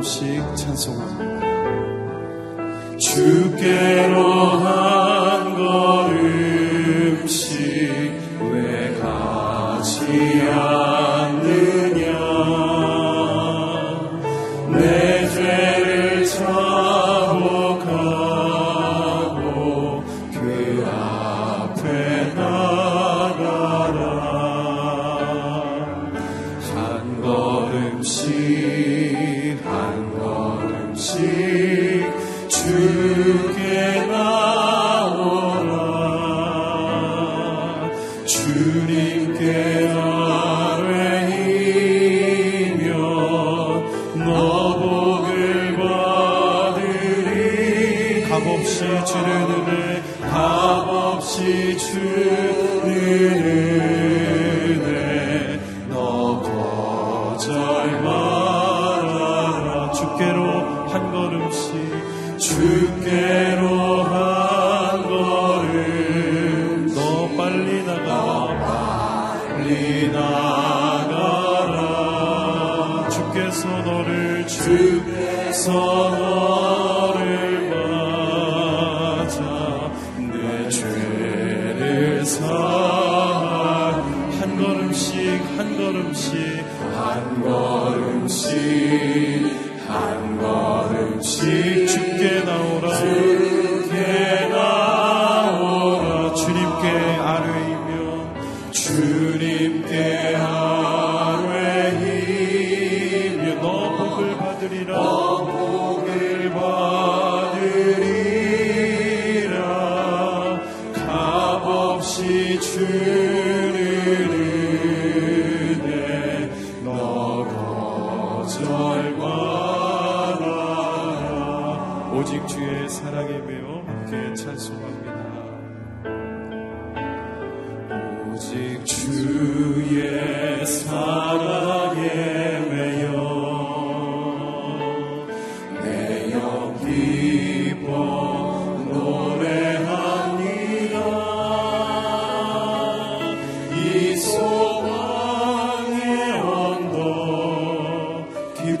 조금씩 찬송합니다. 주께로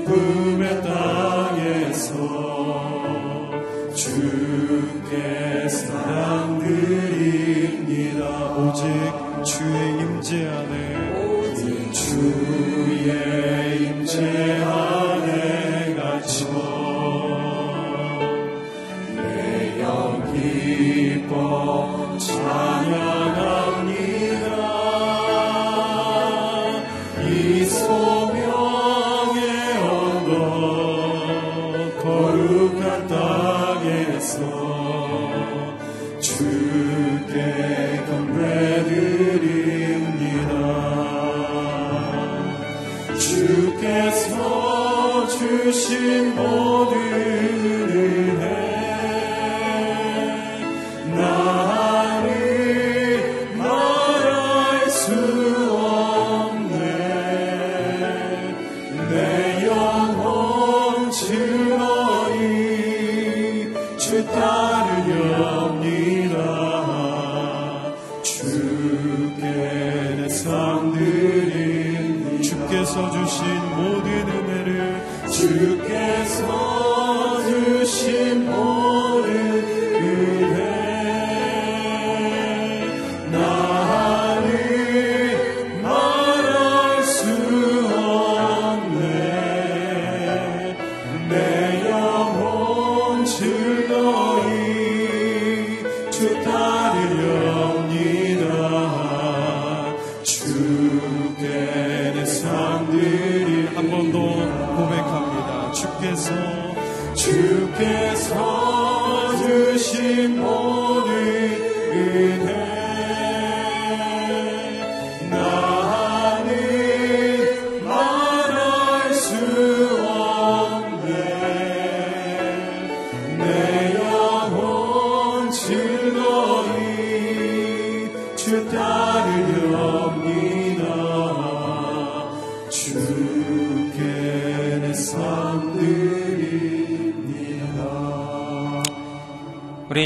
기쁨의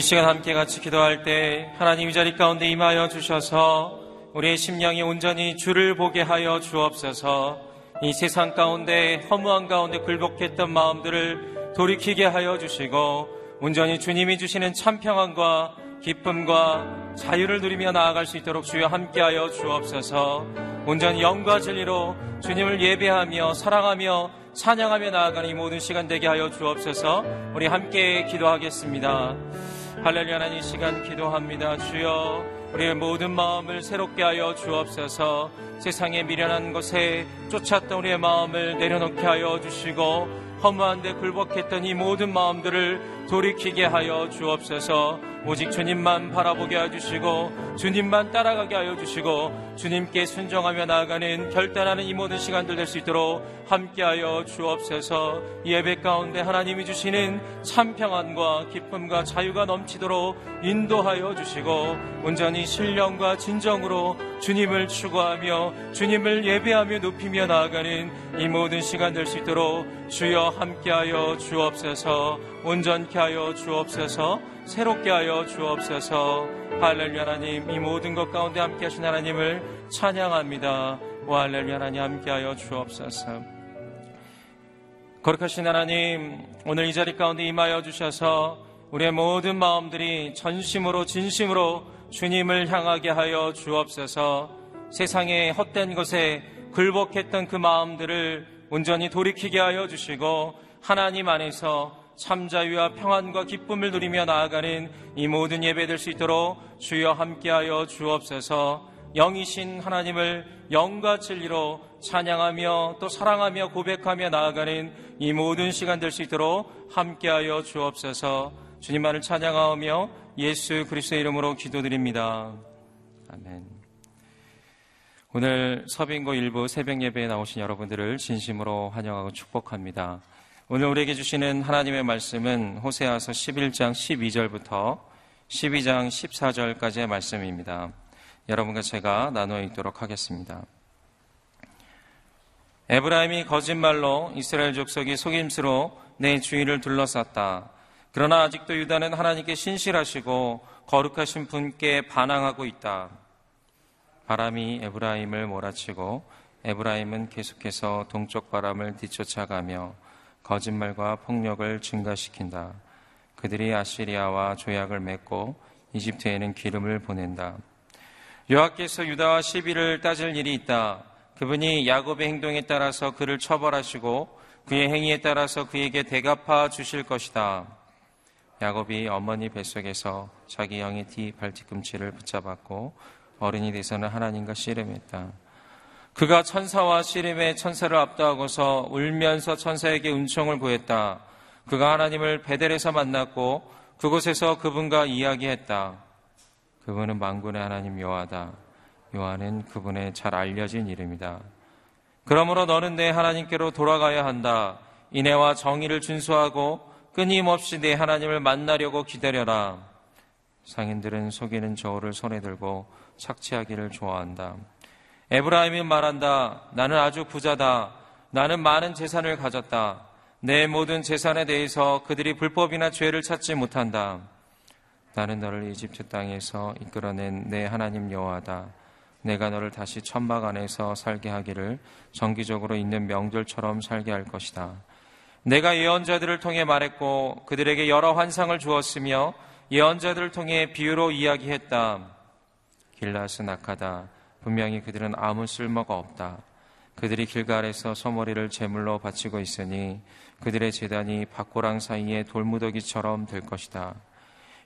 시간 함께 같이 기도할 때 하나님 이 자리 가운데 임하여 주셔서 우리의 심령이 온전히 주를 보게 하여 주옵소서. 이 세상 가운데 허무한 가운데 굴복했던 마음들을 돌이키게 하여 주시고 온전히 주님이 주시는 참 평안과 기쁨과 자유를 누리며 나아갈 수 있도록 주여 함께하여 주옵소서. 온전히 영과 진리로 주님을 예배하며 사랑하며 찬양하며 나아가는 이 모든 시간 되게 하여 주옵소서. 우리 함께 기도하겠습니다. 할렐루야 하나님 이 시간 기도합니다. 주여 우리의 모든 마음을 새롭게 하여 주옵소서. 세상의 미련한 것에 쫓았던 우리의 마음을 내려놓게 하여 주시고 허무한 데 굴복했던 이 모든 마음들을 돌이키게 하여 주옵소서. 오직 주님만 바라보게 해주시고 주님만 따라가게 하여 주시고 주님께 순종하며 나아가는 결단하는 이 모든 시간들 될 수 있도록 함께하여 주옵소서. 예배 가운데 하나님이 주시는 참 평안과 기쁨과 자유가 넘치도록 인도하여 주시고 온전히 신령과 진정으로 주님을 추구하며 주님을 예배하며 높이며 나아가는 이 모든 시간 될 수 있도록 주여 함께하여 주옵소서. 온전케 하여 주옵소서 새롭게 하여 주옵소서. 할렐루야 하나님. 이 모든 것 가운데 함께 하신 하나님을 찬양합니다. 오 할렐루야 하나님 함께 하여 주옵소서. 거룩하신 하나님 오늘 이 자리 가운데 임하여 주셔서 우리의 모든 마음들이 전심으로 진심으로 주님을 향하게 하여 주옵소서. 세상의 헛된 것에 굴복했던 그 마음들을 온전히 돌이키게 하여 주시고 하나님 안에서 참 자유와 평안과 기쁨을 누리며 나아가는 이 모든 예배 될 수 있도록 주여 함께하여 주옵소서 영이신 하나님을 영과 진리로 찬양하며 또 사랑하며 고백하며 나아가는 이 모든 시간 될 수 있도록 함께하여 주옵소서 주님만을 찬양하며 예수 그리스도의 이름으로 기도드립니다. 아멘. 오늘 서빙고 일부 새벽 예배에 나오신 여러분들을 진심으로 환영하고 축복합니다. 오늘 우리에게 주시는 하나님의 말씀은 호세아서 11장 12절부터 12장 14절까지의 말씀입니다. 여러분과 제가 나누어 읽도록 하겠습니다. 에브라임이 거짓말로 이스라엘 족속이 속임수로 내 주위를 둘러쌌다. 그러나 아직도 유다는 하나님께 신실하시고 거룩하신 분께 반항하고 있다. 바람이 에브라임을 몰아치고 에브라임은 계속해서 동쪽 바람을 뒤쫓아가며 거짓말과 폭력을 증가시킨다. 그들이 아시리아와 조약을 맺고 이집트에는 기름을 보낸다. 여호와께서 유다와 시비를 따질 일이 있다. 그분이 야곱의 행동에 따라서 그를 처벌하시고 그의 행위에 따라서 그에게 대갚아 주실 것이다. 야곱이 어머니 뱃속에서 자기 영의 뒤 발뒤꿈치를 붙잡았고 어른이 돼서는 하나님과 씨름했다. 그가 천사와 씨름의 천사를 압도하고서 울면서 천사에게 은총을 구했다. 그가 하나님을 베델에서 만났고 그곳에서 그분과 이야기했다. 그분은 망군의 하나님 요하다. 요하는 그분의 잘 알려진 이름이다. 그러므로 너는 내 하나님께로 돌아가야 한다. 인애와 정의를 준수하고 끊임없이 내 하나님을 만나려고 기다려라. 상인들은 속이는 저울을 손에 들고 착취하기를 좋아한다. 에브라임이 말한다. 나는 아주 부자다. 나는 많은 재산을 가졌다. 내 모든 재산에 대해서 그들이 불법이나 죄를 찾지 못한다. 나는 너를 이집트 땅에서 이끌어낸 내 하나님 여호와다. 내가 너를 다시 천막 안에서 살게 하기를 정기적으로 있는 명절처럼 살게 할 것이다. 내가 예언자들을 통해 말했고 그들에게 여러 환상을 주었으며 예언자들을 통해 비유로 이야기했다. 길라스 낙하다. 분명히 그들은 아무 쓸모가 없다. 그들이 길갈에서 소머리를 제물로 바치고 있으니 그들의 재단이 밭고랑 사이에 돌무더기처럼 될 것이다.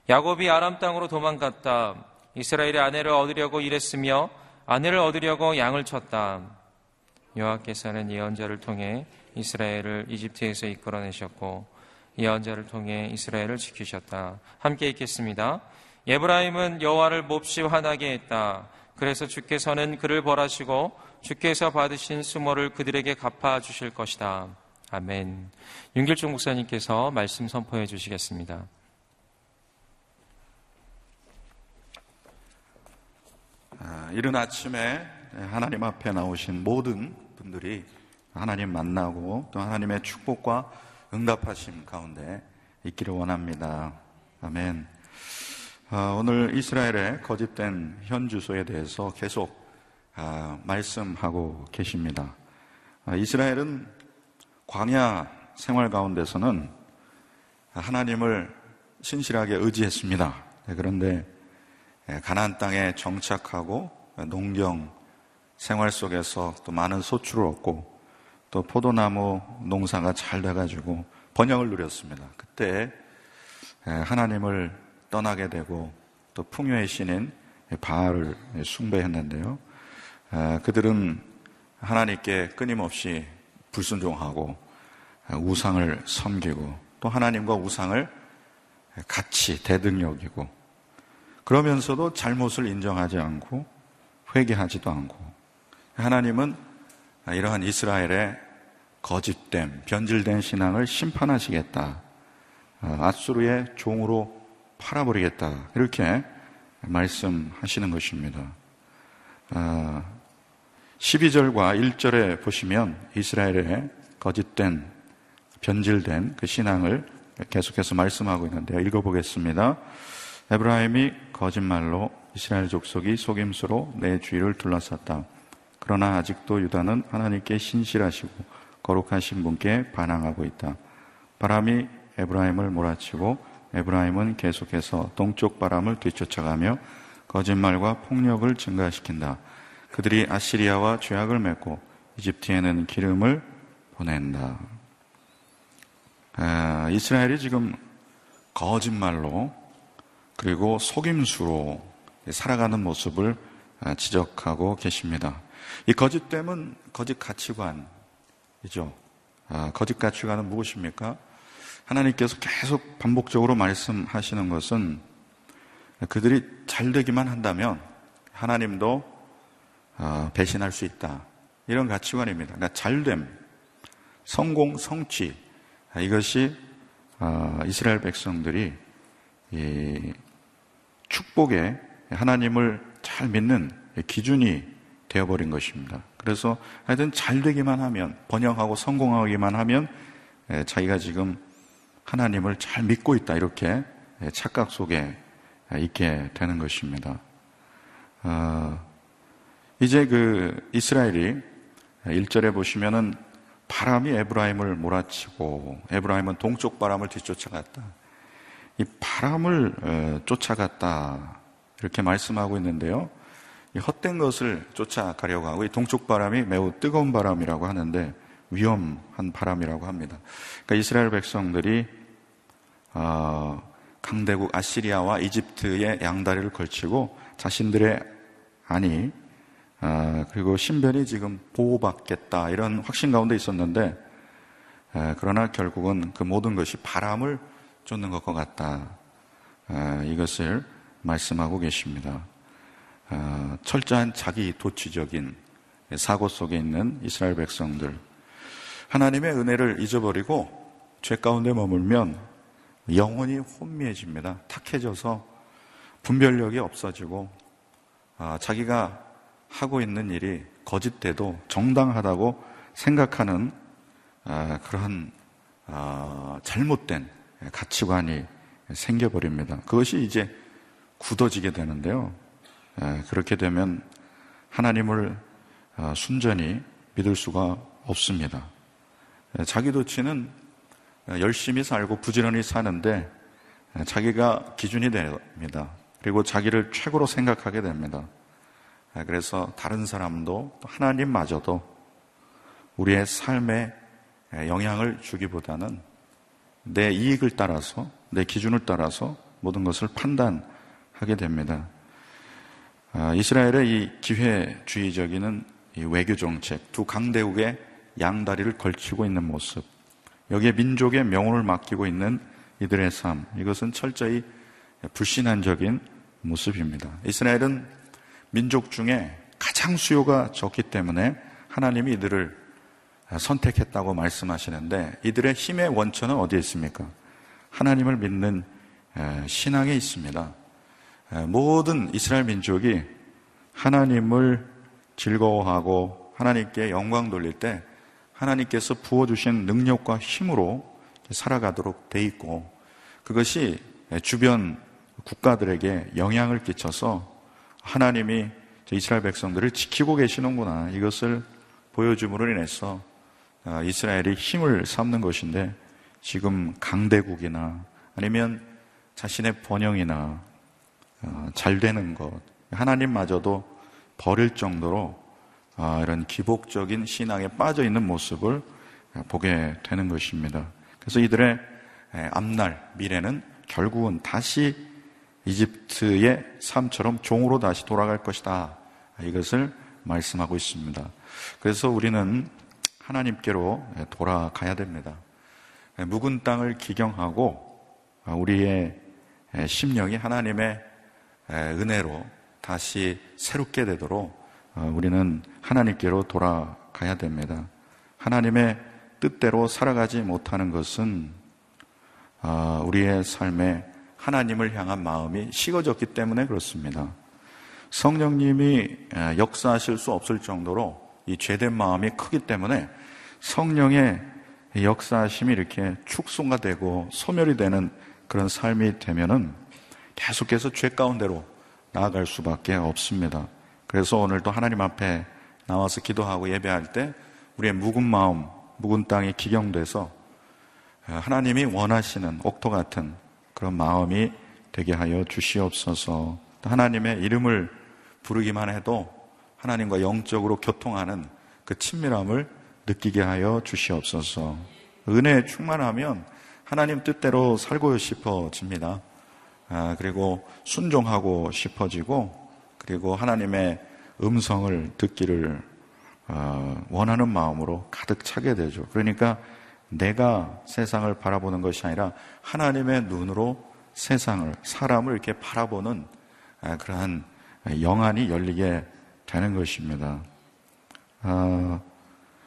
야곱이 아람 땅으로 도망갔다. 이스라엘의 아내를 얻으려고 일했으며 아내를 얻으려고 양을 쳤다. 여호와께서는 예언자를 통해 이스라엘을 이집트에서 이끌어내셨고 예언자를 통해 이스라엘을 지키셨다. 함께 읽겠습니다. 예브라임은 여호와를 몹시 화나게 했다. 그래서 주께서는 그를 벌하시고 주께서 받으신 수모를 그들에게 갚아 주실 것이다. 아멘. 윤길종 목사님께서 말씀 선포해 주시겠습니다. 아, 이른 아침에 하나님 앞에 나오신 모든 분들이 하나님 만나고 또 하나님의 축복과 응답하심 가운데 있기를 원합니다. 아멘. 아, 오늘 이스라엘의 거짓된 현 주소에 대해서 계속 아, 말씀하고 계십니다. 이스라엘은 광야 생활 가운데서는 하나님을 신실하게 의지했습니다. 네, 그런데 가나안 땅에 정착하고 농경 생활 속에서 또 많은 소출을 얻고 또 포도나무 농사가 잘 돼가지고 번영을 누렸습니다. 그때 하나님을 떠나게 되고 또 풍요의 신인 바알을 숭배했는데요. 그들은 하나님께 끊임없이 불순종하고 우상을 섬기고 또 하나님과 우상을 같이 대등여기고 그러면서도 잘못을 인정하지 않고 회개하지도 않고 하나님은 이러한 이스라엘의 거짓됨, 변질된 신앙을 심판하시겠다. 아수르의 종으로 팔아버리겠다. 이렇게 말씀하시는 것입니다. 12절과 아, 1절에 보시면 이스라엘의 거짓된, 변질된 그 신앙을 계속해서 말씀하고 있는데요. 읽어보겠습니다. 에브라임이 거짓말로 이스라엘 족속이 속임수로 내 주위를 둘러쌌다. 그러나 아직도 유다는 하나님께 신실하시고 거룩하신 분께 반항하고 있다. 바람이 에브라임을 몰아치고 에브라임은 계속해서 동쪽 바람을 뒤쫓아가며 거짓말과 폭력을 증가시킨다. 그들이 아시리아와 죄악을 맺고 이집트에는 기름을 보낸다. 아, 이스라엘이 지금 거짓말로 그리고 속임수로 살아가는 모습을 아, 지적하고 계십니다. 이 거짓됨은 거짓 가치관이죠. 아, 거짓 가치관은 무엇입니까? 하나님께서 계속 반복적으로 말씀하시는 것은 그들이 잘 되기만 한다면 하나님도 아, 배신할 수 있다. 이런 가치관입니다. 그러니까 잘됨, 성공, 성취, 아, 이것이 아, 이스라엘 백성들이 축복에 하나님을 잘 믿는 기준이 되어버린 것입니다. 그래서 하여튼 잘 되기만 하면, 번영하고 성공하기만 하면 자기가 지금 하나님을 잘 믿고 있다. 이렇게 착각 속에 있게 되는 것입니다. 아, 이제 그 이스라엘이 1절에 보시면은 바람이 에브라임을 몰아치고 에브라임은 동쪽 바람을 뒤쫓아갔다. 이 바람을 어, 쫓아갔다. 이렇게 말씀하고 있는데요. 이 헛된 것을 쫓아가려고 하고 이 동쪽 바람이 매우 뜨거운 바람이라고 하는데 위험한 바람이라고 합니다. 그러니까 이스라엘 백성들이 어, 강대국 아시리아와 이집트의 양다리를 걸치고 자신들의 아니 아, 그리고 신변이 지금 보호받겠다 이런 확신 가운데 있었는데 아, 그러나 결국은 그 모든 것이 바람을 쫓는 것과 같다. 아, 이것을 말씀하고 계십니다. 철저한 자기 도취적인 사고 속에 있는 이스라엘 백성들 하나님의 은혜를 잊어버리고 죄 가운데 머물면 영혼이 혼미해집니다. 탁해져서 분별력이 없어지고 자기가 하고 있는 일이 거짓돼도 정당하다고 생각하는 아, 그러한 아, 잘못된 가치관이 생겨버립니다. 그것이 이제 굳어지게 되는데요. 아, 그렇게 되면 하나님을 순전히 믿을 수가 없습니다. 자기 도치는 열심히 살고 부지런히 사는데 자기가 기준이 됩니다. 그리고 자기를 최고로 생각하게 됩니다. 아, 그래서 다른 사람도 하나님마저도 우리의 삶에 영향을 주기보다는 내 이익을 따라서 내 기준을 따라서 모든 것을 판단하게 됩니다. 아, 이스라엘의 이 기회주의적인 이 외교 정책, 두 강대국의 양다리를 걸치고 있는 모습, 여기에 민족의 명운을 맡기고 있는 이들의 삶, 이것은 철저히 불신앙적인 모습입니다. 이스라엘은 민족 중에 가장 수요가 적기 때문에 하나님이 이들을 선택했다고 말씀하시는데 이들의 힘의 원천은 어디에 있습니까? 하나님을 믿는 신앙에 있습니다. 모든 이스라엘 민족이 하나님을 즐거워하고 하나님께 영광 돌릴 때 하나님께서 부어주신 능력과 힘으로 살아가도록 돼 있고 그것이 주변 국가들에게 영향을 끼쳐서 하나님이 이스라엘 백성들을 지키고 계시는구나. 이것을 보여줌으로 인해서 아, 이스라엘이 힘을 삼는 것인데 지금 강대국이나 아니면 자신의 번영이나 아, 잘 되는 것 하나님마저도 버릴 정도로 아, 이런 기복적인 신앙에 빠져 있는 모습을 보게 되는 것입니다. 그래서 이들의 앞날 미래는 결국은 다시 이집트의 삶처럼 종으로 다시 돌아갈 것이다. 이것을 말씀하고 있습니다. 그래서 우리는 하나님께로 돌아가야 됩니다. 묵은 땅을 기경하고 우리의 심령이 하나님의 은혜로 다시 새롭게 되도록 우리는 하나님께로 돌아가야 됩니다. 하나님의 뜻대로 살아가지 못하는 것은 우리의 삶에 하나님을 향한 마음이 식어졌기 때문에 그렇습니다. 성령님이 역사하실 수 없을 정도로 이 죄된 마음이 크기 때문에 성령의 역사하심이 이렇게 축소가 되고 소멸이 되는 그런 삶이 되면은 계속해서 죄 가운데로 나아갈 수밖에 없습니다. 그래서 오늘도 하나님 앞에 나와서 기도하고 예배할 때 우리의 묵은 마음, 묵은 땅이 기경돼서 하나님이 원하시는 옥토 같은 그런 마음이 되게 하여 주시옵소서. 하나님의 이름을 부르기만 해도 하나님과 영적으로 교통하는 그 친밀함을 느끼게 하여 주시옵소서. 은혜에 충만하면 하나님 뜻대로 살고 싶어집니다. 아, 그리고 순종하고 싶어지고, 그리고 하나님의 음성을 듣기를 어, 원하는 마음으로 가득 차게 되죠. 그러니까 내가 세상을 바라보는 것이 아니라 하나님의 눈으로 세상을, 사람을 이렇게 바라보는 아, 그러한 영안이 열리게 되는 것입니다. 아,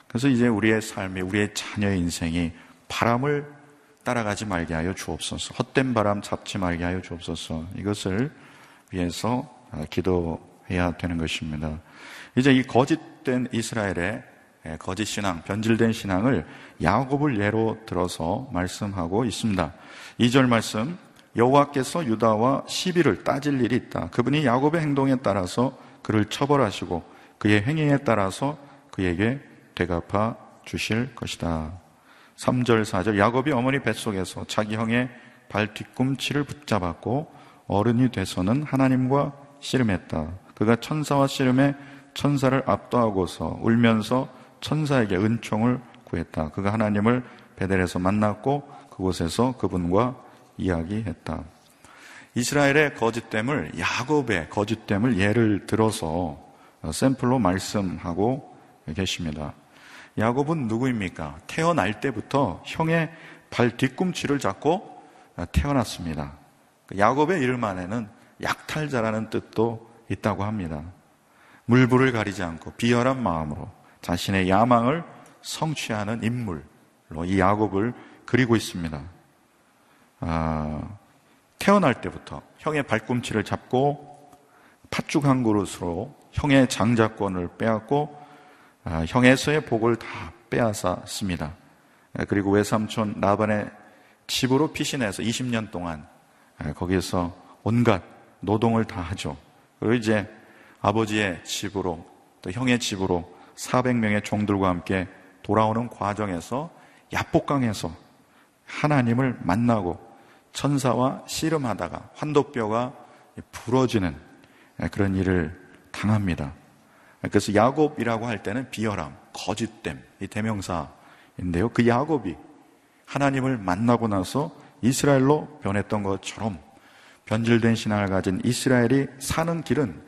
그래서 이제 우리의 삶이, 우리의 자녀의 인생이 바람을 따라가지 말게 하여 주옵소서. 헛된 바람 잡지 말게 하여 주옵소서. 이것을 위해서 아, 기도해야 되는 것입니다. 이제 이 거짓된 이스라엘의 예, 거짓 신앙, 변질된 신앙을 야곱을 예로 들어서 말씀하고 있습니다. 2절 말씀 여호와께서 유다와 시비를 따질 일이 있다. 그분이 야곱의 행동에 따라서 그를 처벌하시고 그의 행위에 따라서 그에게 되갚아 주실 것이다. 3절, 4절 야곱이 어머니 뱃속에서 자기 형의 발 뒤꿈치를 붙잡았고 어른이 돼서는 하나님과 씨름했다. 그가 천사와 씨름해 천사를 압도하고서 울면서 천사에게 은총을 구했다. 그가 하나님을 베델에서 만났고 그곳에서 그분과 이야기했다. 이스라엘의 거짓됨을 야곱의 거짓됨을 예를 들어서 샘플로 말씀하고 계십니다. 야곱은 누구입니까? 태어날 때부터 형의 발 뒤꿈치를 잡고 태어났습니다. 야곱의 이름 안에는 약탈자라는 뜻도 있다고 합니다. 물불을 가리지 않고 비열한 마음으로 자신의 야망을 성취하는 인물로 이 야곱을 그리고 있습니다. 아, 태어날 때부터 형의 발꿈치를 잡고 팥죽 한 그릇으로 형의 장자권을 빼앗고 아, 형에서의 복을 다 빼앗았습니다. 아, 그리고 외삼촌 라반의 집으로 피신해서 20년 동안 아, 거기에서 온갖 노동을 다 하죠. 그리고 이제 아버지의 집으로 또 형의 집으로 400명의 종들과 함께 돌아오는 과정에서 야복강에서 하나님을 만나고 천사와 씨름하다가 환도뼈가 부러지는 그런 일을 당합니다. 그래서 야곱이라고 할 때는 비열함, 거짓됨, 이 대명사인데요. 그 야곱이 하나님을 만나고 나서 이스라엘로 변했던 것처럼 변질된 신앙을 가진 이스라엘이 사는 길은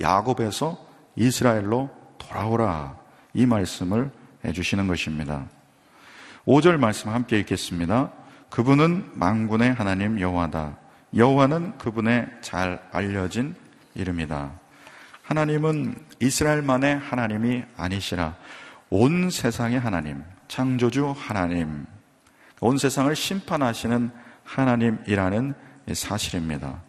야곱에서 이스라엘로 돌아오라. 이 말씀을 해주시는 것입니다. 5절 말씀 함께 읽겠습니다. 그분은 망군의 하나님 여호와다. 여호와는 그분의 잘 알려진 이름이다. 하나님은 이스라엘만의 하나님이 아니시라 온 세상의 하나님, 창조주 하나님, 온 세상을 심판하시는 하나님이라는 사실입니다.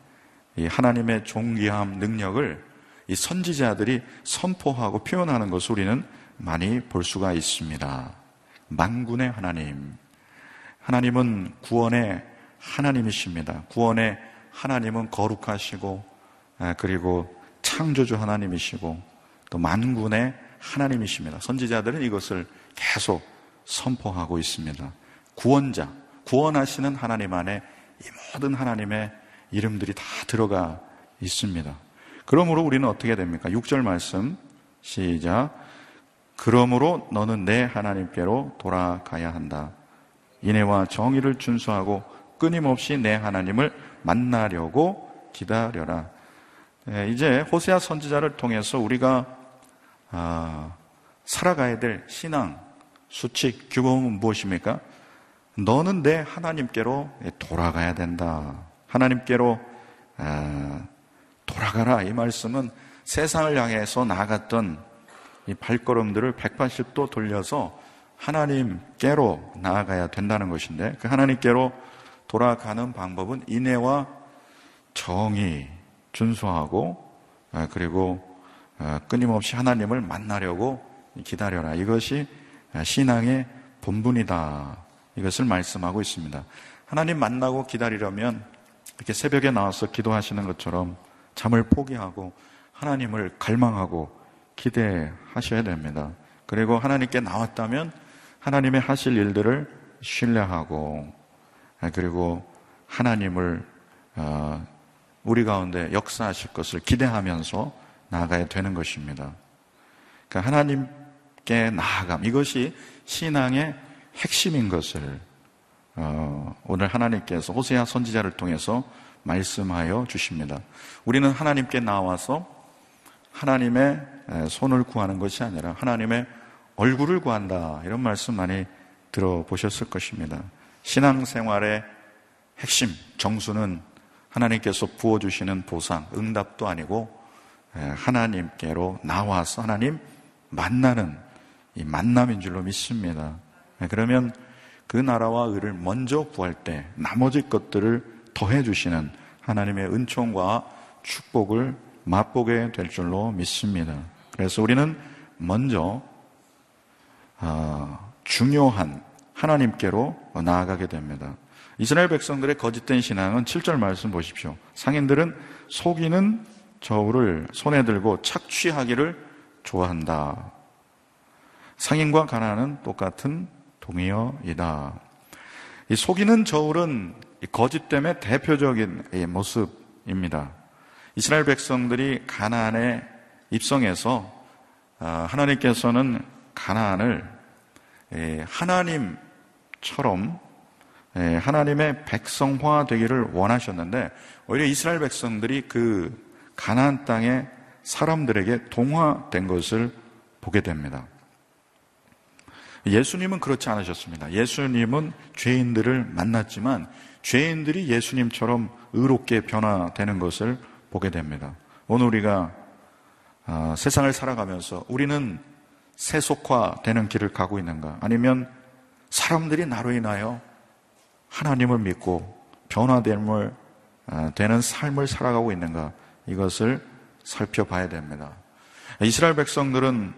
이 하나님의 존귀함, 능력을 이 선지자들이 선포하고 표현하는 것을 우리는 많이 볼 수가 있습니다. 만군의 하나님. 하나님은 구원의 하나님이십니다. 구원의 하나님은 거룩하시고, 아, 그리고 창조주 하나님이시고, 또 만군의 하나님이십니다. 선지자들은 이것을 계속 선포하고 있습니다. 구원자, 구원하시는 하나님 안에 이 모든 하나님의 이름들이 다 들어가 있습니다. 그러므로 우리는 어떻게 됩니까? 6절 말씀 시작. 그러므로 너는 내 하나님께로 돌아가야 한다. 인애와 정의를 준수하고 끊임없이 내 하나님을 만나려고 기다려라. 예, 이제 호세아 선지자를 통해서 우리가 아, 살아가야 될 신앙, 수칙, 규범은 무엇입니까? 너는 내 하나님께로 돌아가야 된다. 하나님께로 아, 돌아가라. 이 말씀은 세상을 향해서 나아갔던 이 발걸음들을 180도 돌려서 하나님께로 나아가야 된다는 것인데 그 하나님께로 돌아가는 방법은 인애와 정의 준수하고 아, 그리고 아, 끊임없이 하나님을 만나려고 기다려라. 이것이 신앙의 본분이다. 이것을 말씀하고 있습니다. 하나님 만나고 기다리려면 이렇게 새벽에 나와서 기도하시는 것처럼 잠을 포기하고 하나님을 갈망하고 기대하셔야 됩니다. 그리고 하나님께 나왔다면 하나님의 하실 일들을 신뢰하고 아, 그리고 하나님을 어, 우리 가운데 역사하실 것을 기대하면서 나아가야 되는 것입니다. 그러니까 하나님께 나아감 이것이 신앙의 핵심인 것을 어, 오늘 하나님께서 호세아 선지자를 통해서 말씀하여 주십니다. 우리는 하나님께 나와서 하나님의 손을 구하는 것이 아니라 하나님의 얼굴을 구한다. 이런 말씀 많이 들어보셨을 것입니다. 신앙생활의 핵심, 정수는 하나님께서 부어주시는 보상, 응답도 아니고 하나님께로 나와서 하나님 만나는 이 만남인 줄로 믿습니다. 그러면 그 나라와 의를 먼저 구할 때 나머지 것들을 더해 주시는 하나님의 은총과 축복을 맛보게 될 줄로 믿습니다. 그래서 우리는 먼저 어, 중요한 하나님께로 나아가게 됩니다. 이스라엘 백성들의 거짓된 신앙은 7절 말씀 보십시오. 상인들은 속이는 저울을 손에 들고 착취하기를 좋아한다. 상인과 가난은 똑같은 동의어이다. 이 속이는 저울은 거짓됨의 대표적인 모습입니다. 이스라엘 백성들이 가나안에 입성해서 아, 하나님께서는 가나안을 하나님처럼 하나님의 백성화 되기를 원하셨는데 오히려 이스라엘 백성들이 그 가나안 땅의 사람들에게 동화된 것을 보게 됩니다. 예수님은 그렇지 않으셨습니다. 예수님은 죄인들을 만났지만 죄인들이 예수님처럼 의롭게 변화되는 것을 보게 됩니다. 오늘 우리가 아, 세상을 살아가면서 우리는 세속화되는 길을 가고 있는가? 아니면 사람들이 나로 인하여 하나님을 믿고 변화됨을 아, 되는 삶을 살아가고 있는가? 이것을 살펴봐야 됩니다. 이스라엘 백성들은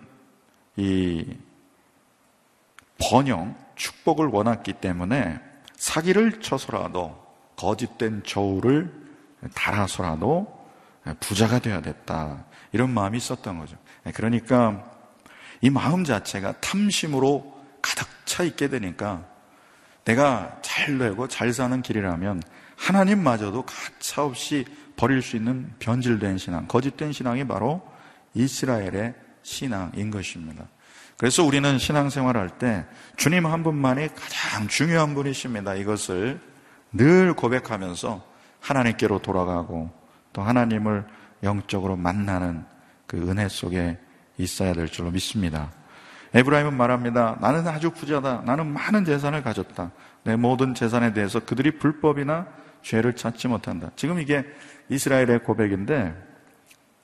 이 번영, 축복을 원했기 때문에 사기를 쳐서라도 거짓된 저울을 달아서라도 부자가 되어야 됐다. 이런 마음이 있었던 거죠. 그러니까 이 마음 자체가 탐심으로 가득 차 있게 되니까 내가 잘 되고 잘 사는 길이라면 하나님마저도 가차없이 버릴 수 있는 변질된 신앙, 거짓된 신앙이 바로 이스라엘의 신앙인 것입니다. 그래서 우리는 신앙생활 할때 주님 한 분만이 가장 중요한 분이십니다. 이것을 늘 고백하면서 하나님께로 돌아가고 또 하나님을 영적으로 만나는 그 은혜 속에 있어야 될 줄로 믿습니다. 에브라임은 말합니다. 나는 아주 부자다. 나는 많은 재산을 가졌다. 내 모든 재산에 대해서 그들이 불법이나 죄를 찾지 못한다. 지금 이게 이스라엘의 고백인데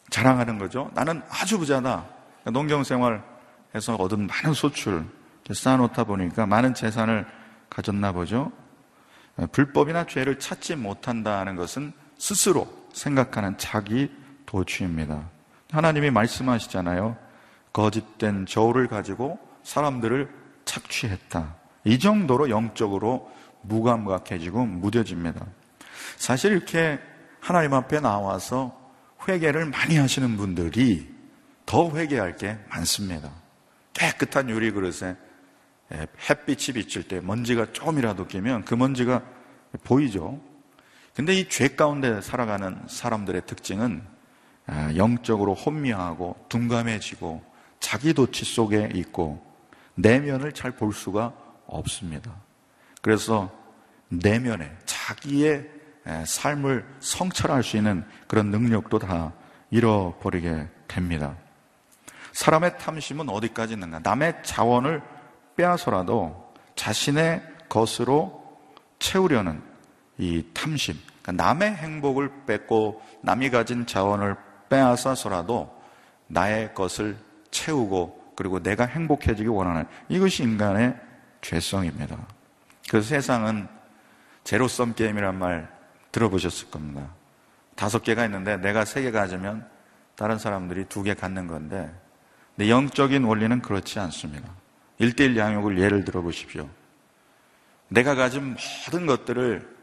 자랑하는 거죠. 나는 아주 부자다. 농경생활 에서 얻은 많은 소출 쌓아놓다 보니까 많은 재산을 가졌나 보죠. 불법이나 죄를 찾지 못한다는 것은 스스로 생각하는 자기 도취입니다. 하나님이 말씀하시잖아요. 거짓된 저울을 가지고 사람들을 착취했다. 이 정도로 영적으로 무감각해지고 무뎌집니다. 사실 이렇게 하나님 앞에 나와서 회개를 많이 하시는 분들이 더 회개할 게 많습니다. 깨끗한 유리 그릇에 예, 햇빛이 비칠 때 먼지가 조금이라도 끼면 그 먼지가 보이죠. 근데 이 죄 가운데 살아가는 사람들의 특징은 아, 영적으로 혼미하고 둔감해지고 자기 도취 속에 있고 내면을 잘 볼 수가 없습니다. 그래서 내면에 자기의 삶을 성찰할 수 있는 그런 능력도 다 잃어버리게 됩니다. 사람의 탐심은 어디까지 있는가? 남의 자원을 빼앗아라도 자신의 것으로 채우려는 이 탐심. 그러니까 남의 행복을 뺏고 남이 가진 자원을 빼앗아서라도 나의 것을 채우고 그리고 내가 행복해지기 원하는 이것이 인간의 죄성입니다. 그래서 세상은 제로섬 게임이란 말 들어보셨을 겁니다. 다섯 개가 있는데 내가 세 개 가지면 다른 사람들이 두 개 갖는 건데 근데 영적인 원리는 그렇지 않습니다. 일대일 양육을 예를 들어 보십시오. 내가 가진 모든 것들을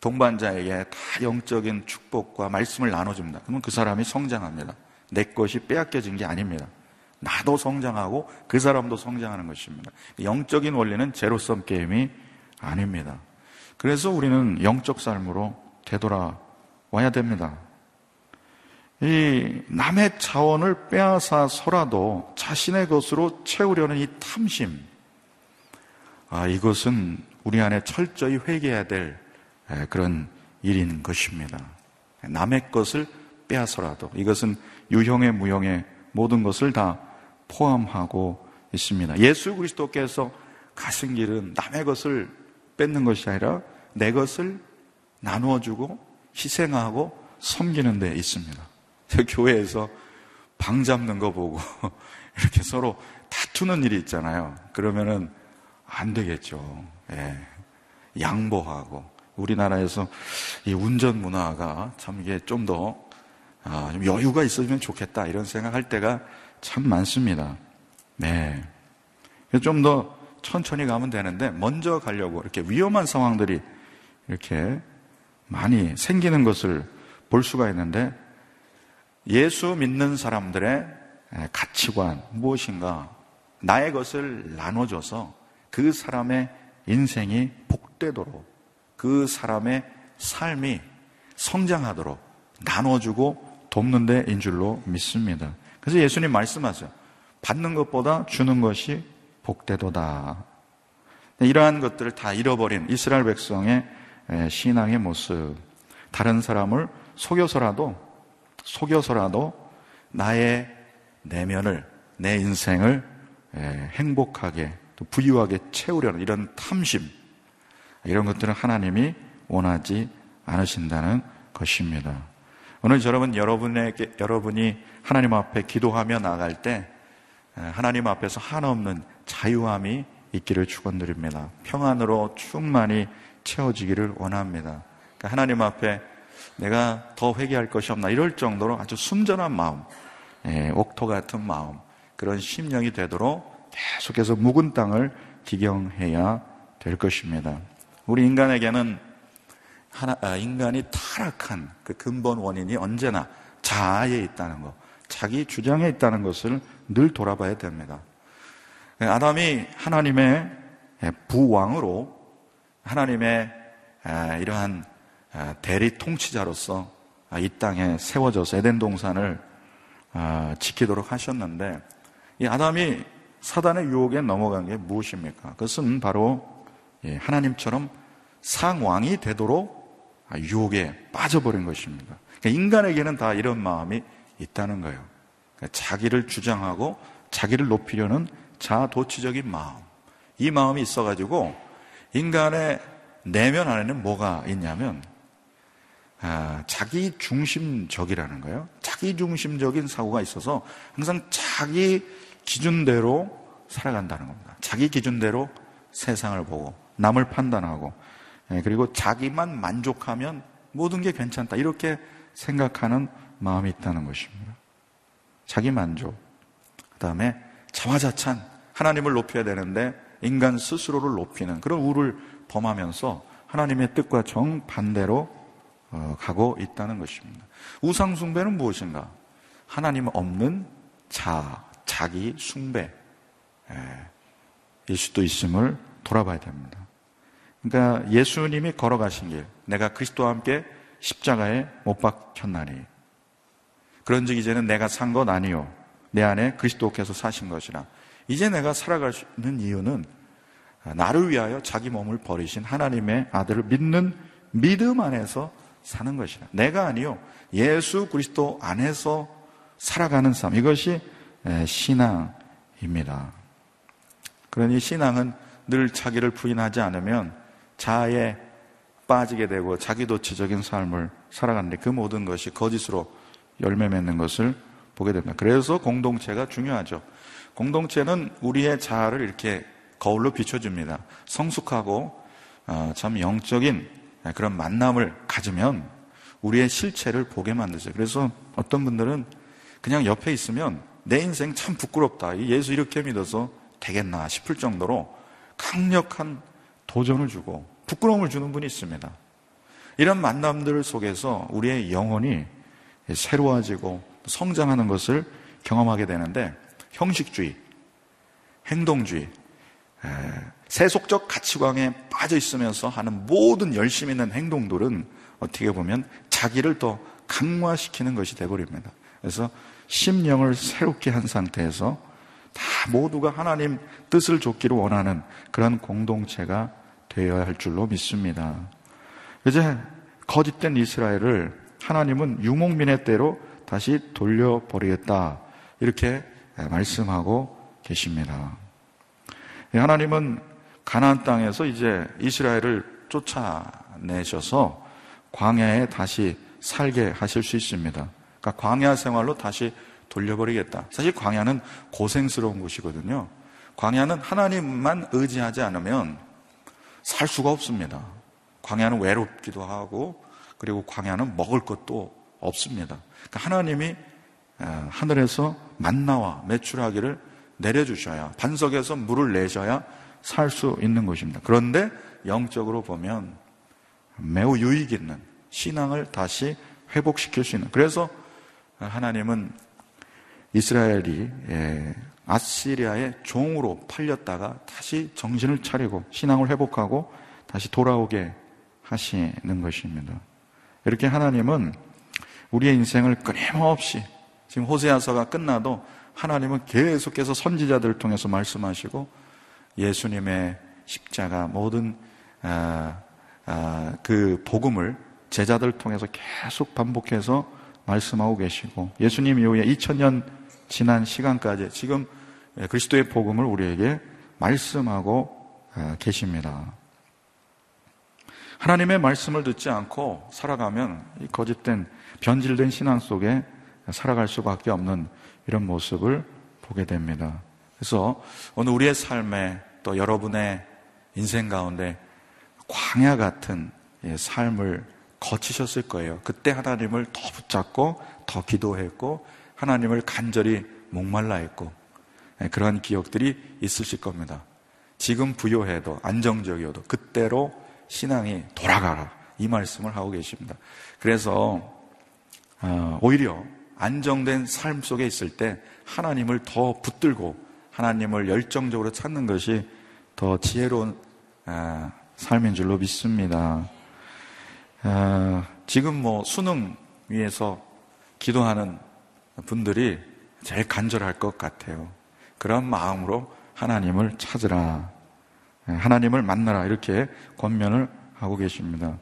동반자에게 다 영적인 축복과 말씀을 나눠줍니다. 그러면 그 사람이 성장합니다. 내 것이 빼앗겨진 게 아닙니다. 나도 성장하고 그 사람도 성장하는 것입니다. 영적인 원리는 제로섬 게임이 아닙니다. 그래서 우리는 영적 삶으로 되돌아와야 됩니다. 이 남의 자원을 빼앗아서라도 자신의 것으로 채우려는 이 탐심, 아, 이것은 우리 안에 철저히 회개해야 될 그런 일인 것입니다. 남의 것을 빼앗아서라도 이것은 유형의 무형의 모든 것을 다 포함하고 있습니다. 예수 그리스도께서 가신 길은 남의 것을 뺏는 것이 아니라 내 것을 나누어 주고 희생하고 섬기는 데 있습니다. 교회에서 방 잡는 거 보고 이렇게 서로 다투는 일이 있잖아요. 그러면은 안 되겠죠. 예. 양보하고 우리나라에서 이 운전 문화가 참 이게 좀더 아, 좀 여유가 있어지면 좋겠다 이런 생각할 때가 참 많습니다. 네. 좀 더 천천히 가면 되는데 먼저 가려고 이렇게 위험한 상황들이 이렇게 많이 생기는 것을 볼 수가 있는데 예수 믿는 사람들의 가치관 무엇인가 나의 것을 나눠줘서 그 사람의 인생이 복되도록 그 사람의 삶이 성장하도록 나눠주고 돕는 데인 줄로 믿습니다. 그래서 예수님 말씀하세요. 받는 것보다 주는 것이 복되도다. 이러한 것들을 다 잃어버린 이스라엘 백성의 신앙의 모습. 다른 사람을 속여서라도, 속여서라도 나의 내면을, 내 인생을 행복하게, 또 부유하게 채우려는 이런 탐심. 이런 것들은 하나님이 원하지 않으신다는 것입니다. 오늘 여러분, 여러분에게, 여러분이 하나님 앞에 기도하며 나갈 때 하나님 앞에서 한없는 자유함이 있기를 축원드립니다. 평안으로 충만히 채워지기를 원합니다. 그러니까 하나님 앞에 내가 더 회개할 것이 없나 이럴 정도로 아주 순전한 마음, 예, 옥토 같은 마음, 그런 심령이 되도록 계속해서 묵은 땅을 기경해야 될 것입니다. 우리 인간에게는 하나, 아, 인간이 타락한 그 근본 원인이 언제나 자아에 있다는 것, 자기 주장에 있다는 것을 늘 돌아봐야 됩니다. 아담이 하나님의 부왕으로 하나님의 이러한 대리 통치자로서 이 땅에 세워져서 에덴 동산을 지키도록 하셨는데 이 아담이 사단의 유혹에 넘어간 게 무엇입니까? 그것은 바로 예, 하나님처럼 상왕이 되도록 유혹에 빠져버린 것입니다. 그러니까 인간에게는 다 이런 마음이 있다는 거예요. 그러니까 자기를 주장하고 자기를 높이려는 자도취적인 마음. 이 마음이 있어가지고 인간의 내면 안에는 뭐가 있냐면 아, 자기 중심적이라는 거예요. 자기 중심적인 사고가 있어서 항상 자기 기준대로 살아간다는 겁니다. 자기 기준대로 세상을 보고 남을 판단하고 예, 그리고 자기만 만족하면 모든 게 괜찮다. 이렇게 생각하는 마음이 있다는 것입니다. 자기 만족. 그 다음에 자화자찬. 하나님을 높여야 되는데 인간 스스로를 높이는 그런 우를 범하면서 하나님의 뜻과 정반대로 어, 가고 있다는 것입니다. 우상 숭배는 무엇인가? 하나님 없는 자, 자기 숭배. 예. 수도 있음을 돌아봐야 됩니다. 그러니까 예수님이 걸어가신 길, 내가 그리스도와 함께 십자가에 못 박혔나니. 그런즉 이제는 내가 산 것 아니요. 내 안에 그리스도께서 사신 것이라. 이제 내가 살아가는 이유는 나를 위하여 자기 몸을 버리신 하나님의 아들을 믿는 믿음 안에서 사는 것이라. 내가 아니요. 예수 그리스도 안에서 살아가는 삶. 이것이 신앙입니다. 그러니 신앙은 늘 자기를 부인하지 않으면 자아에 빠지게 되고 자기도취적인 삶을 살아가는데 그 모든 것이 거짓으로 열매 맺는 것을 보게 됩니다. 그래서 공동체가 중요하죠. 공동체는 우리의 자아를 이렇게 거울로 비춰줍니다. 성숙하고 어, 참 영적인 그런 만남을 가지면 우리의 실체를 보게 만들죠. 그래서 어떤 분들은 그냥 옆에 있으면 내 인생 참 부끄럽다. 예수 이렇게 믿어서 되겠나 싶을 정도로 강력한 도전을 주고 부끄러움을 주는 분이 있습니다. 이런 만남들 속에서 우리의 영혼이 새로워지고 성장하는 것을 경험하게 되는데 형식주의, 행동주의, 세속적 가치관에 빠져 있으면서 하는 모든 열심 있는 행동들은 어떻게 보면 자기를 더 강화시키는 것이 되버립니다. 그래서 심령을 새롭게 한 상태에서 다 모두가 하나님 뜻을 줬기를 원하는 그런 공동체가 되어야 할 줄로 믿습니다. 이제 거짓된 이스라엘을 하나님은 유목민의 때로 다시 돌려버리겠다. 이렇게 말씀하고 계십니다. 하나님은 가나안 땅에서 이제 이스라엘을 쫓아내셔서 광야에 다시 살게 하실 수 있습니다. 그러니까 광야 생활로 다시 돌려버리겠다. 사실 광야는 고생스러운 곳이거든요. 광야는 하나님만 의지하지 않으면 살 수가 없습니다. 광야는 외롭기도 하고 그리고 광야는 먹을 것도 없습니다. 그러니까 하나님이 어, 하늘에서 만나와 매출하기를 내려주셔야 반석에서 물을 내셔야 살 수 있는 것입니다. 그런데 영적으로 보면 매우 유익 있는 신앙을 다시 회복시킬 수 있는 그래서 하나님은 이스라엘이 예, 아시리아의 종으로 팔렸다가 다시 정신을 차리고 신앙을 회복하고 다시 돌아오게 하시는 것입니다. 이렇게 하나님은 우리의 인생을 끊임없이 지금 호세아서가 끝나도 하나님은 계속해서 선지자들을 통해서 말씀하시고 예수님의 십자가 모든 아, 아, 그 복음을 제자들을 통해서 계속 반복해서 말씀하고 계시고 예수님 이후에 2000년 지난 시간까지 지금 그리스도의 복음을 우리에게 말씀하고 아, 계십니다. 하나님의 말씀을 듣지 않고 살아가면 거짓된 변질된 신앙 속에 살아갈 수밖에 없는 이런 모습을 보게 됩니다. 그래서 오늘 우리의 삶에 또 여러분의 인생 가운데 광야 같은 예, 삶을 거치셨을 거예요. 그때 하나님을 더 붙잡고 더 기도했고 하나님을 간절히 목말라 했고 예, 그러한 기억들이 있으실 겁니다. 지금 부여해도 안정적이어도 그때로 신앙이 돌아가라. 이 말씀을 하고 계십니다. 그래서, 어, 오히려 안정된 삶 속에 있을 때 하나님을 더 붙들고 하나님을 열정적으로 찾는 것이 더 지혜로운 어, 삶인 줄로 믿습니다. 어, 지금 뭐 수능 위해서 기도하는 분들이 제일 간절할 것 같아요. 그런 마음으로 하나님을 찾으라. 예, 하나님을 만나라 이렇게 권면을 하고 계십니다.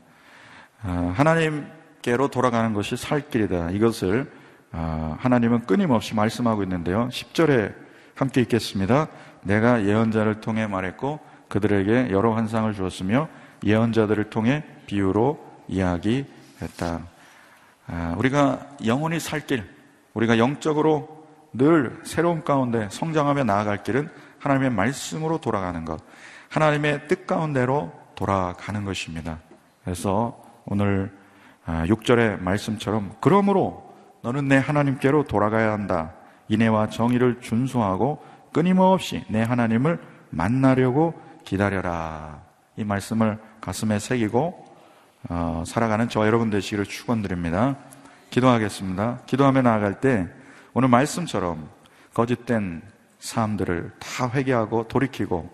아, 하나님께로 돌아가는 것이 살 길이다. 이것을 아, 하나님은 끊임없이 말씀하고 있는데요. 10절에 함께 읽겠습니다. 내가 예언자를 통해 말했고 그들에게 여러 환상을 주었으며 예언자들을 통해 비유로 이야기했다. 아, 우리가 영원히 살 길, 우리가 영적으로 늘 새로운 가운데 성장하며 나아갈 길은 하나님의 말씀으로 돌아가는 것. 하나님의 뜻 가운데로 돌아가는 것입니다. 그래서 오늘 6절의 아, 말씀처럼 그러므로 너는 내 하나님께로 돌아가야 한다. 인애와 정의를 준수하고 끊임없이 내 하나님을 만나려고 기다려라. 이 말씀을 가슴에 새기고 어, 살아가는 저 여러분 되시기를 축원드립니다. 기도하겠습니다. 기도하며 나아갈 때 오늘 말씀처럼 거짓된 사람들을 다 회개하고 돌이키고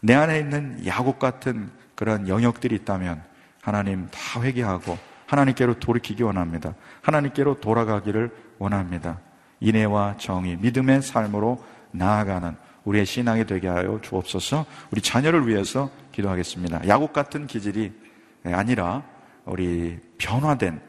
내 안에 있는 야곱 같은 그런 영역들이 있다면 하나님 다 회개하고 하나님께로 돌이키기 원합니다. 하나님께로 돌아가기를 원합니다. 인애와 정의, 믿음의 삶으로 나아가는 우리의 신앙이 되게 하여 주옵소서 우리 자녀를 위해서 기도하겠습니다. 야곱 같은 기질이 아니라 우리 변화된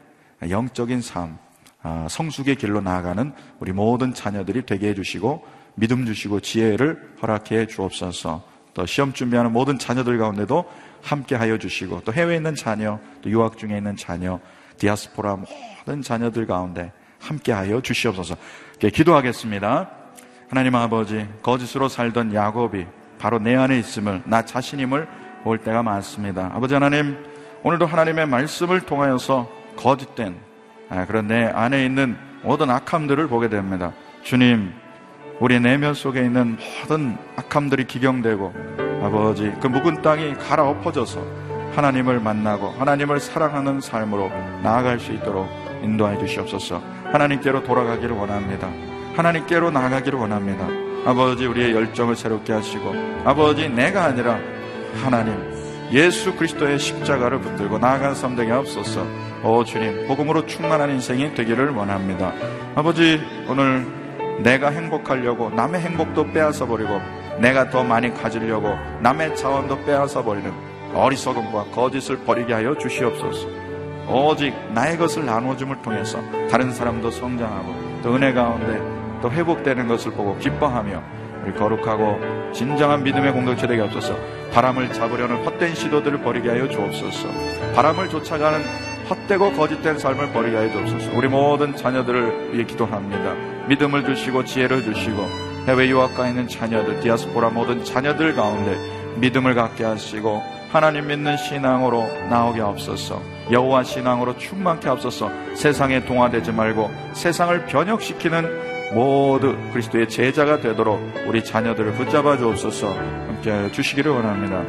영적인 삶, 아, 성숙의 길로 나아가는 우리 모든 자녀들이 되게 해주시고 믿음 주시고 지혜를 허락해 주옵소서 또 시험 준비하는 모든 자녀들 가운데도 함께 하여 주시고 또 해외에 있는 자녀, 또 유학 중에 있는 자녀, 디아스포라 모든 자녀들 가운데 함께 하여 주시옵소서. 기도하겠습니다. 하나님 아버지, 거짓으로 살던 야곱이 바로 내 안에 있음을 나 자신임을 볼 때가 많습니다. 아버지 하나님, 오늘도 하나님의 말씀을 통하여서 거짓된 아, 그런 내 안에 있는 모든 악함들을 보게 됩니다. 주님, 우리 내면 속에 있는 모든 악함들이 기경되고 아버지 그 묵은 땅이 갈아엎어져서 하나님을 만나고 하나님을 사랑하는 삶으로 나아갈 수 있도록 인도해 주시옵소서. 하나님께로 돌아가기를 원합니다. 하나님께로 나아가기를 원합니다. 아버지 우리의 열정을 새롭게 하시고 아버지 내가 아니라 하나님 예수 그리스도의 십자가를 붙들고 나아간 삶 되게 없소서. 오 주님 복음으로 충만한 인생이 되기를 원합니다. 아버지 오늘 내가 행복하려고 남의 행복도 빼앗아 버리고 내가 더 많이 가지려고 남의 자원도 빼앗아 버리는 어리석음과 거짓을 버리게 하여 주시옵소서. 오직 나의 것을 나눠줌을 통해서 다른 사람도 성장하고 또 은혜 가운데 또 회복되는 것을 보고 기뻐하며 우리 거룩하고 진정한 믿음의 공동체 되게 없어서 바람을 잡으려는 헛된 시도들을 버리게 하여 주옵소서. 바람을 쫓아가는 헛되고 거짓된 삶을 버리게 하여 주옵소서. 우리 모든 자녀들을 위해 기도합니다. 믿음을 주시고 지혜를 주시고 해외 유학 가 있는 자녀들, 디아스포라 모든 자녀들 가운데 믿음을 갖게 하시고 하나님 믿는 신앙으로 나오게 없어서 여호와 신앙으로 충만케 없어서 세상에 동화되지 말고 세상을 변혁시키는 모두 그리스도의 제자가 되도록 우리 자녀들을 붙잡아 주옵소서 함께 주시기를 원합니다.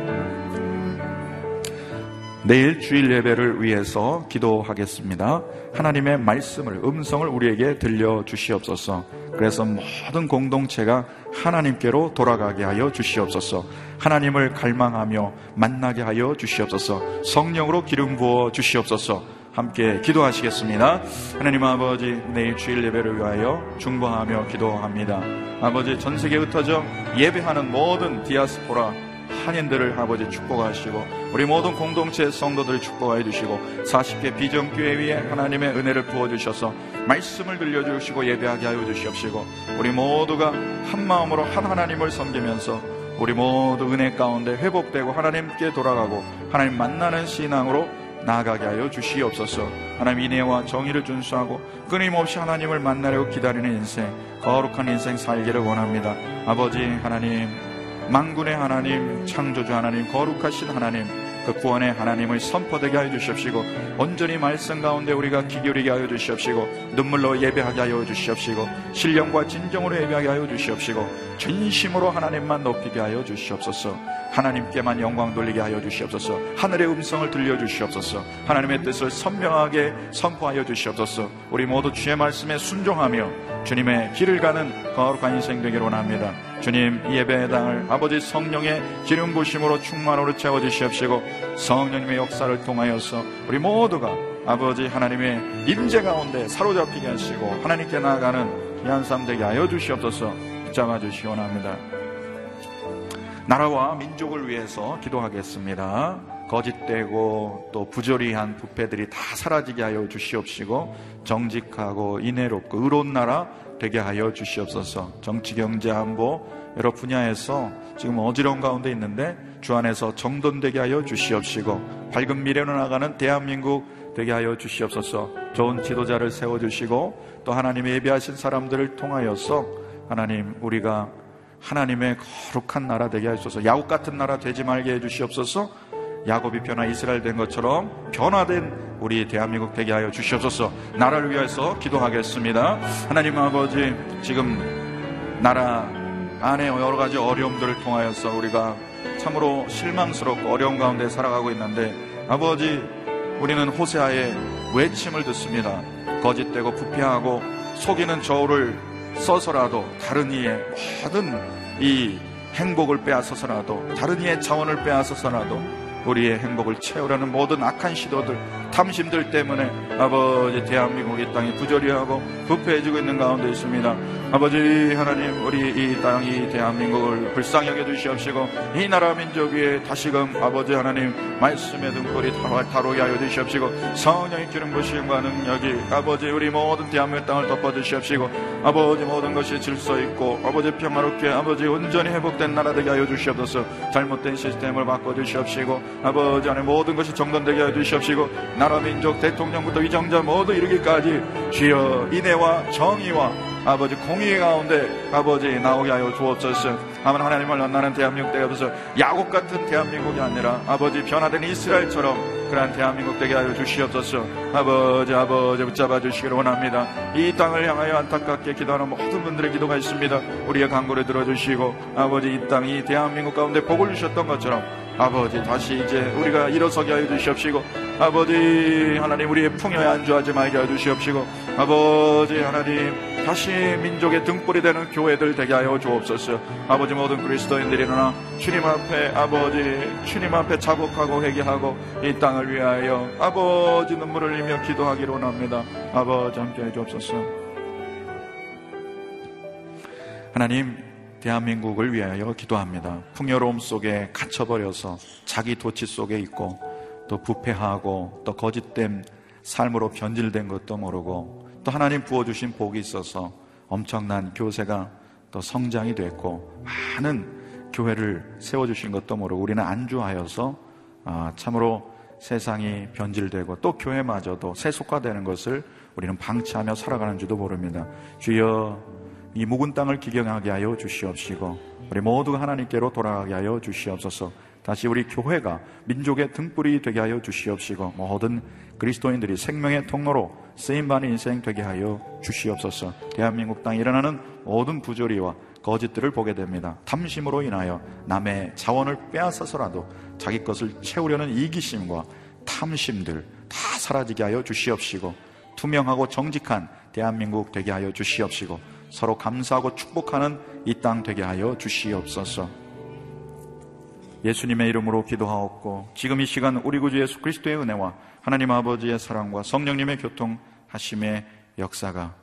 내일 주일 예배를 위해서 기도하겠습니다. 하나님의 말씀을, 음성을 우리에게 들려 주시옵소서. 그래서 모든 공동체가 하나님께로 돌아가게 하여 주시옵소서. 하나님을 갈망하며 만나게 하여 주시옵소서. 성령으로 기름 부어 주시옵소서. 함께 기도하시겠습니다. 하나님 아버지, 내일 주일 예배를 위하여 중보하며 기도합니다. 아버지, 전 세계에 흩어져 예배하는 모든 디아스포라 한인들을 아버지 축복하시고 우리 모든 공동체 성도들 축복하여 주시고 40개 비전교회 위에 하나님의 은혜를 부어주셔서 말씀을 들려주시고 예배하게 하여 주시옵시고 우리 모두가 한 마음으로 한 하나님을 섬기면서 우리 모두 은혜 가운데 회복되고 하나님께 돌아가고 하나님 만나는 신앙으로 나아가게 하여 주시옵소서. 하나님 인애와 정의를 준수하고 끊임없이 하나님을 만나려고 기다리는 인생, 거룩한 인생 살기를 원합니다. 아버지 하나님 망군의 하나님, 창조주 하나님, 거룩하신 하나님, 그 구원의 하나님을 선포되게 하여 주시옵시고 온전히 말씀 가운데 우리가 기울이게 하여 주시옵시고 눈물로 예배하게 하여 주시옵시고 신령과 진정으로 예배하게 하여 주시옵시고 전심으로 하나님만 높이게 하여 주시옵소서. 하나님께만 영광 돌리게 하여 주시옵소서. 하늘의 음성을 들려 주시옵소서. 하나님의 뜻을 선명하게 선포하여 주시옵소서. 우리 모두 주의 말씀에 순종하며 주님의 길을 가는 거룩한 인생 되기를 원합니다 주님 예배의 당을 아버지 성령의 기름 부심으로 충만으로 채워 주시옵시고 성령님의 역사를 통하여서 우리 모두가 아버지 하나님의 임재 가운데 사로잡히게 하시고 하나님께 나아가는 삶 되게 하여 주시옵소서 붙잡아 주시원합니다 나라와 민족을 위해서 기도하겠습니다. 거짓되고 또 부조리한 부패들이 다 사라지게 하여 주시옵시고 정직하고 인애롭고 의로운 나라 되게 하여 주시옵소서. 정치, 경제, 안보 여러 분야에서 지금 어지러운 가운데 있는데 주 안에서 정돈되게 하여 주시옵시고 밝은 미래로 나가는 대한민국 되게 하여 주시옵소서. 좋은 지도자를 세워 주시고 또 하나님의 예비하신 사람들을 통하여서 하나님 우리가 하나님의 거룩한 나라 되게 하소서. 야곱 같은 나라 되지 말게 해 주시옵소서. 야곱이 변화 이스라엘 된 것처럼 변화된 우리 대한민국 되게 하여 주시옵소서. 나라를 위해서 기도하겠습니다. 하나님 아버지, 지금 나라 안에 여러 가지 어려움들을 통하여서 우리가 참으로 실망스럽고 어려운 가운데 살아가고 있는데 아버지, 우리는 호세아의 외침을 듣습니다. 거짓되고 부패하고 속이는 저울을 써서라도 다른 이의 모든 이 행복을 빼앗아서라도 다른 이의 자원을 빼앗아서라도 우리의 행복을 채우려는 모든 악한 시도들, 탐심들 때문에 아버지 대한민국의 땅이 부조리하고 부패해지고 있는 가운데 있습니다. 아버지 하나님 우리 이 땅 이 대한민국을 불쌍히 여겨 주시옵시고 이 나라 민족 위에 다시금 아버지 하나님 말씀의 등불이 다루게 하여 주시옵시고 성령의 기름 부심과 능력이 아버지 우리 모든 대한민국 땅을 덮어 주시옵시고 아버지 모든 것이 질서 있고 아버지 평화롭게 아버지 온전히 회복된 나라 되게 하여 주시옵소서 잘못된 시스템을 바꿔 주시옵시고 아버지 안에 모든 것이 정돈되게 하여 주시옵시고 나라 민족 대통령부터 위정자 모두 이르기까지 주여 인애와 정의와 아버지 공의 가운데 아버지 나오게 하여 주옵소서. 아멘. 하나님을 만나는 대한민국 되게 하소서 야곱 같은 대한민국이 아니라 아버지 변화된 이스라엘처럼 그러한 대한민국 되게 하여 주시옵소서. 아버지 아버지 붙잡아 주시기를 원합니다. 이 땅을 향하여 안타깝게 기도하는 모든 분들의 기도가 있습니다. 우리의 강구를 들어주시고 아버지 이 땅이 대한민국 가운데 복을 주셨던 것처럼 아버지 다시 이제 우리가 일어서게 하여 주시옵시고 아버지 하나님 우리의 풍요에 안주하지 말게 하여 주시옵시고 아버지 하나님 다시 민족의 등불이 되는 교회들 되게 하여 주옵소서. 아버지 모든 그리스도인들이 일어나 주님 앞에 아버지 주님 앞에 자복하고 회개하고 이 땅을 위하여 아버지 눈물을 흘리며 기도하기로 원합니다. 아버지 함께 해 주옵소서. 하나님 대한민국을 위하여 기도합니다. 풍요로움 속에 갇혀버려서 자기 도치 속에 있고 또 부패하고 또 거짓된 삶으로 변질된 것도 모르고 또 하나님 부어주신 복이 있어서 엄청난 교세가 또 성장이 됐고 많은 교회를 세워주신 것도 모르고 우리는 안주하여서 아, 참으로 세상이 변질되고 또 교회마저도 세속화되는 것을 우리는 방치하며 살아가는 줄도 모릅니다. 주여 이 묵은 땅을 기경하게 하여 주시옵시고 우리 모두가 하나님께로 돌아가게 하여 주시옵소서. 다시 우리 교회가 민족의 등불이 되게 하여 주시옵시고 모든 그리스도인들이 생명의 통로로 쓰임받는 인생 되게 하여 주시옵소서. 대한민국 땅에 일어나는 모든 부조리와 거짓들을 보게 됩니다. 탐심으로 인하여 남의 자원을 빼앗아서라도 자기 것을 채우려는 이기심과 탐심들 다 사라지게 하여 주시옵시고 투명하고 정직한 대한민국 되게 하여 주시옵시고 서로 감사하고 축복하는 이 땅 되게 하여 주시옵소서. 예수님의 이름으로 기도하옵고 지금 이 시간 우리 구주 예수 그리스도의 은혜와 하나님 아버지의 사랑과 성령님의 교통하심의 역사가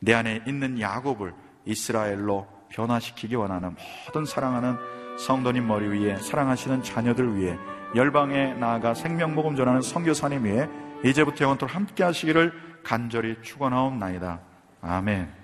내 안에 있는 야곱을 이스라엘로 변화시키기 원하는 모든 사랑하는 성도님 머리 위에 사랑하시는 자녀들 위에 열방에 나아가 생명복음 전하는 성교사님 위에 이제부터 영원토록 함께 하시기를 간절히 축원하옵나이다. 아멘.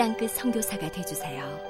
땅끝 성교사가 되주세요